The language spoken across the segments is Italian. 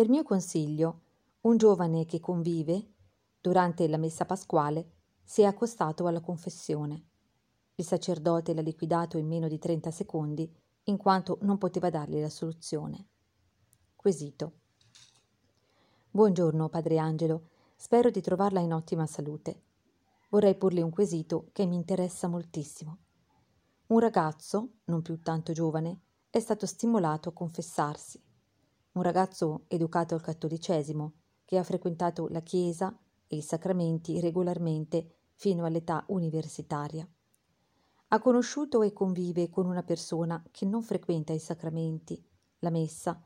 Per mio consiglio, un giovane che convive, durante la messa pasquale, si è accostato alla confessione. Il sacerdote l'ha liquidato in meno di 30 secondi, in quanto non poteva dargli la soluzione. Quesito. Buongiorno, padre Angelo. Spero di trovarla in ottima salute. Vorrei porle un quesito che mi interessa moltissimo. Un ragazzo, non più tanto giovane, è stato stimolato a confessarsi. Un ragazzo educato al cattolicesimo, che ha frequentato la Chiesa e i sacramenti regolarmente fino all'età universitaria. Ha conosciuto e convive con una persona che non frequenta i sacramenti, la messa,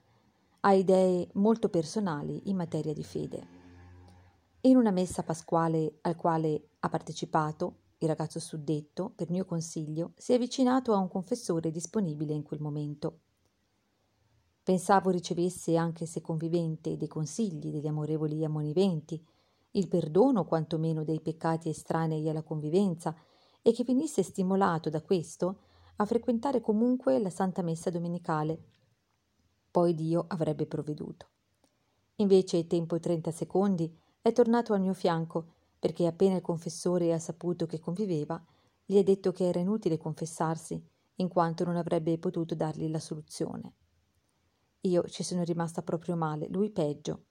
ha idee molto personali in materia di fede. In una messa pasquale al quale ha partecipato, il ragazzo suddetto, per mio consiglio, si è avvicinato a un confessore disponibile in quel momento. Pensavo ricevesse, anche se convivente, dei consigli degli amorevoli ammoniventi, il perdono quantomeno dei peccati estranei alla convivenza e che venisse stimolato da questo a frequentare comunque la Santa Messa domenicale. Poi Dio avrebbe provveduto. Invece, tempo 30 secondi, è tornato al mio fianco perché appena il confessore ha saputo che conviveva, gli ha detto che era inutile confessarsi, in quanto non avrebbe potuto dargli la soluzione. Io ci sono rimasta proprio male, lui peggio.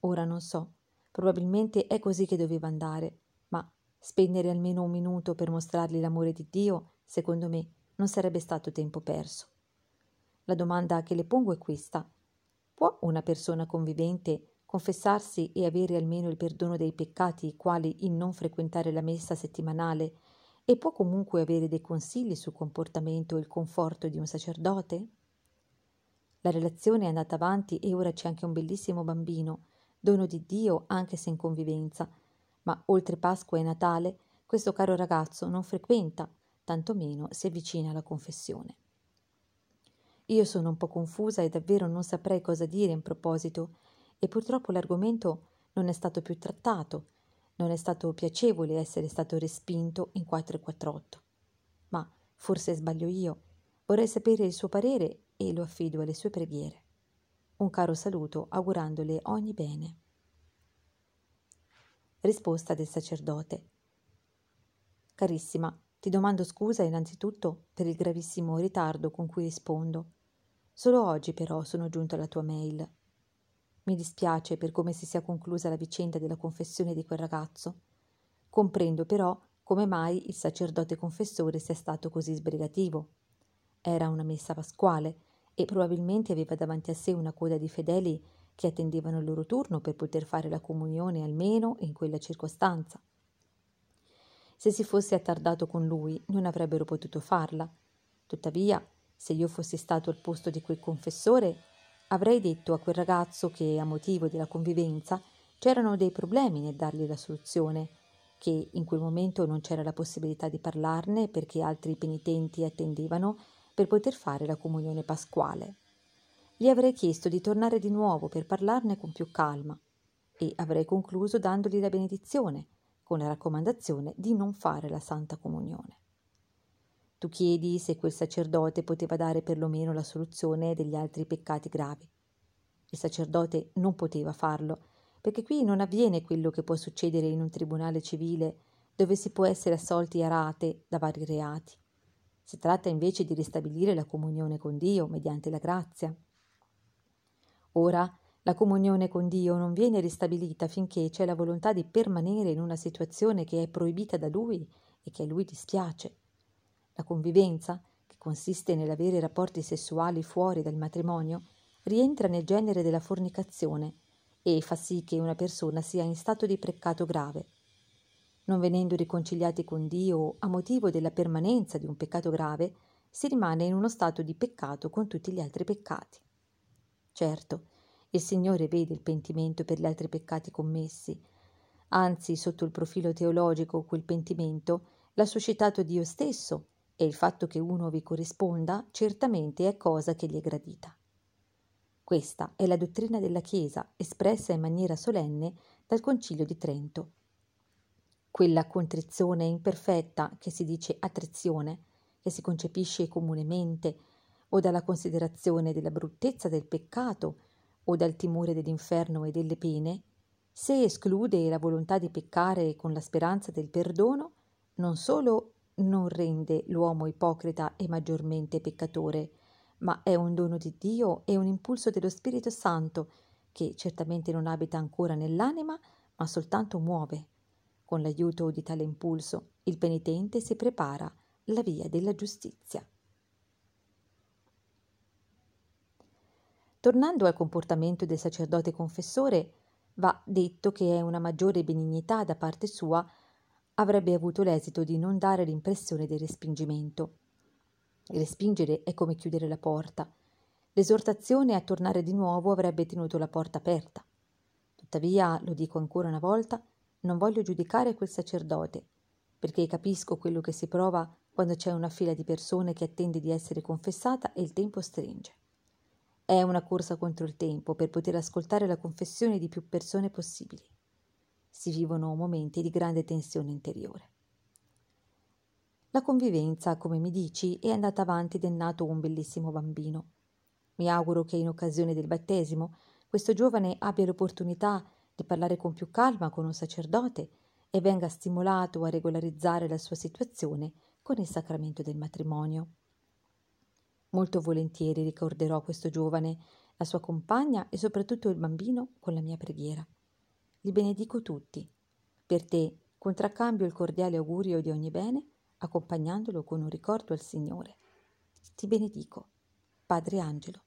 Ora non so, Probabilmente è così che doveva andare, ma spendere almeno un minuto per mostrargli l'amore di Dio, secondo me, non sarebbe stato tempo perso. La domanda che le pongo è questa. Può una persona convivente confessarsi e avere almeno il perdono dei peccati quali il non frequentare la messa settimanale e può comunque avere dei consigli sul comportamento e il conforto di un sacerdote? La relazione è andata avanti e ora c'è anche un bellissimo bambino dono di Dio anche se in convivenza, ma oltre Pasqua e Natale questo caro ragazzo non frequenta, tantomeno si avvicina alla confessione. Io sono un po' confusa e davvero non saprei cosa dire in proposito, e purtroppo l'argomento non è stato più trattato, non è stato piacevole essere stato respinto in 448. Ma forse sbaglio io. Vorrei sapere il suo parere e lo affido alle sue preghiere. Un caro saluto augurandole ogni bene. Risposta del sacerdote. Carissima, ti domando scusa innanzitutto per il gravissimo ritardo con cui rispondo. Solo oggi però sono giunto alla tua mail. Mi dispiace per come si sia conclusa la vicenda della confessione di quel ragazzo. Comprendo però come mai il sacerdote confessore sia stato così sbrigativo. Era una messa pasquale e probabilmente aveva davanti a sé una coda di fedeli che attendevano il loro turno per poter fare la comunione almeno in quella circostanza. Se si fosse attardato con lui, non avrebbero potuto farla. Tuttavia, se io fossi stato al posto di quel confessore, avrei detto a quel ragazzo che, a motivo della convivenza, c'erano dei problemi nel dargli la soluzione, che in quel momento non c'era la possibilità di parlarne perché altri penitenti attendevano per poter fare la comunione pasquale. Gli avrei chiesto di tornare di nuovo per parlarne con più calma e avrei concluso dandogli la benedizione, con la raccomandazione di non fare la Santa Comunione. Tu chiedi se quel sacerdote poteva dare perlomeno la soluzione degli altri peccati gravi. Il sacerdote non poteva farlo, perché qui non avviene quello che può succedere in un tribunale civile dove si può essere assolti a rate da vari reati. Si tratta invece di ristabilire la comunione con Dio mediante la grazia. Ora la comunione con Dio non viene ristabilita finché c'è la volontà di permanere in una situazione che è proibita da Lui e che a Lui dispiace. La convivenza, che consiste nell'avere rapporti sessuali fuori dal matrimonio, rientra nel genere della fornicazione e fa sì che una persona sia in stato di peccato grave non venendo riconciliati con Dio a motivo della permanenza di un peccato grave, si rimane in uno stato di peccato con tutti gli altri peccati. Certo, il Signore vede il pentimento per gli altri peccati commessi, anzi sotto il profilo teologico quel pentimento l'ha suscitato Dio stesso e il fatto che uno vi corrisponda certamente è cosa che gli è gradita. Questa è la dottrina della Chiesa espressa in maniera solenne dal Concilio di Trento quella contrizione imperfetta che si dice attrizione, che si concepisce comunemente o dalla considerazione della bruttezza del peccato o dal timore dell'inferno e delle pene, se esclude la volontà di peccare con la speranza del perdono, non solo non rende l'uomo ipocrita e maggiormente peccatore, ma è un dono di Dio e un impulso dello Spirito Santo che certamente non abita ancora nell'anima, ma soltanto muove. Con l'aiuto di tale impulso il penitente si prepara la via della giustizia. Tornando al comportamento del sacerdote confessore, va detto che una maggiore benignità da parte sua avrebbe avuto l'esito di non dare l'impressione del respingimento. Respingere è come chiudere la porta. L'esortazione a tornare di nuovo avrebbe tenuto la porta aperta. Tuttavia, lo dico ancora una volta, non voglio giudicare quel sacerdote, perché capisco quello che si prova quando c'è una fila di persone che attende di essere confessata e il tempo stringe. È una corsa contro il tempo per poter ascoltare la confessione di più persone possibili si vivono momenti di grande tensione interiore. La convivenza, come mi dici, è andata avanti ed è nato un bellissimo bambino. Mi auguro che in occasione del battesimo questo giovane abbia l'opportunità di parlare con più calma con un sacerdote e venga stimolato a regolarizzare la sua situazione con il sacramento del matrimonio. Molto volentieri ricorderò questo giovane, la sua compagna e soprattutto il bambino con la mia preghiera li benedico tutti. Per te contraccambio il cordiale augurio di ogni bene, accompagnandolo con un ricordo al Signore. Ti benedico, Padre Angelo.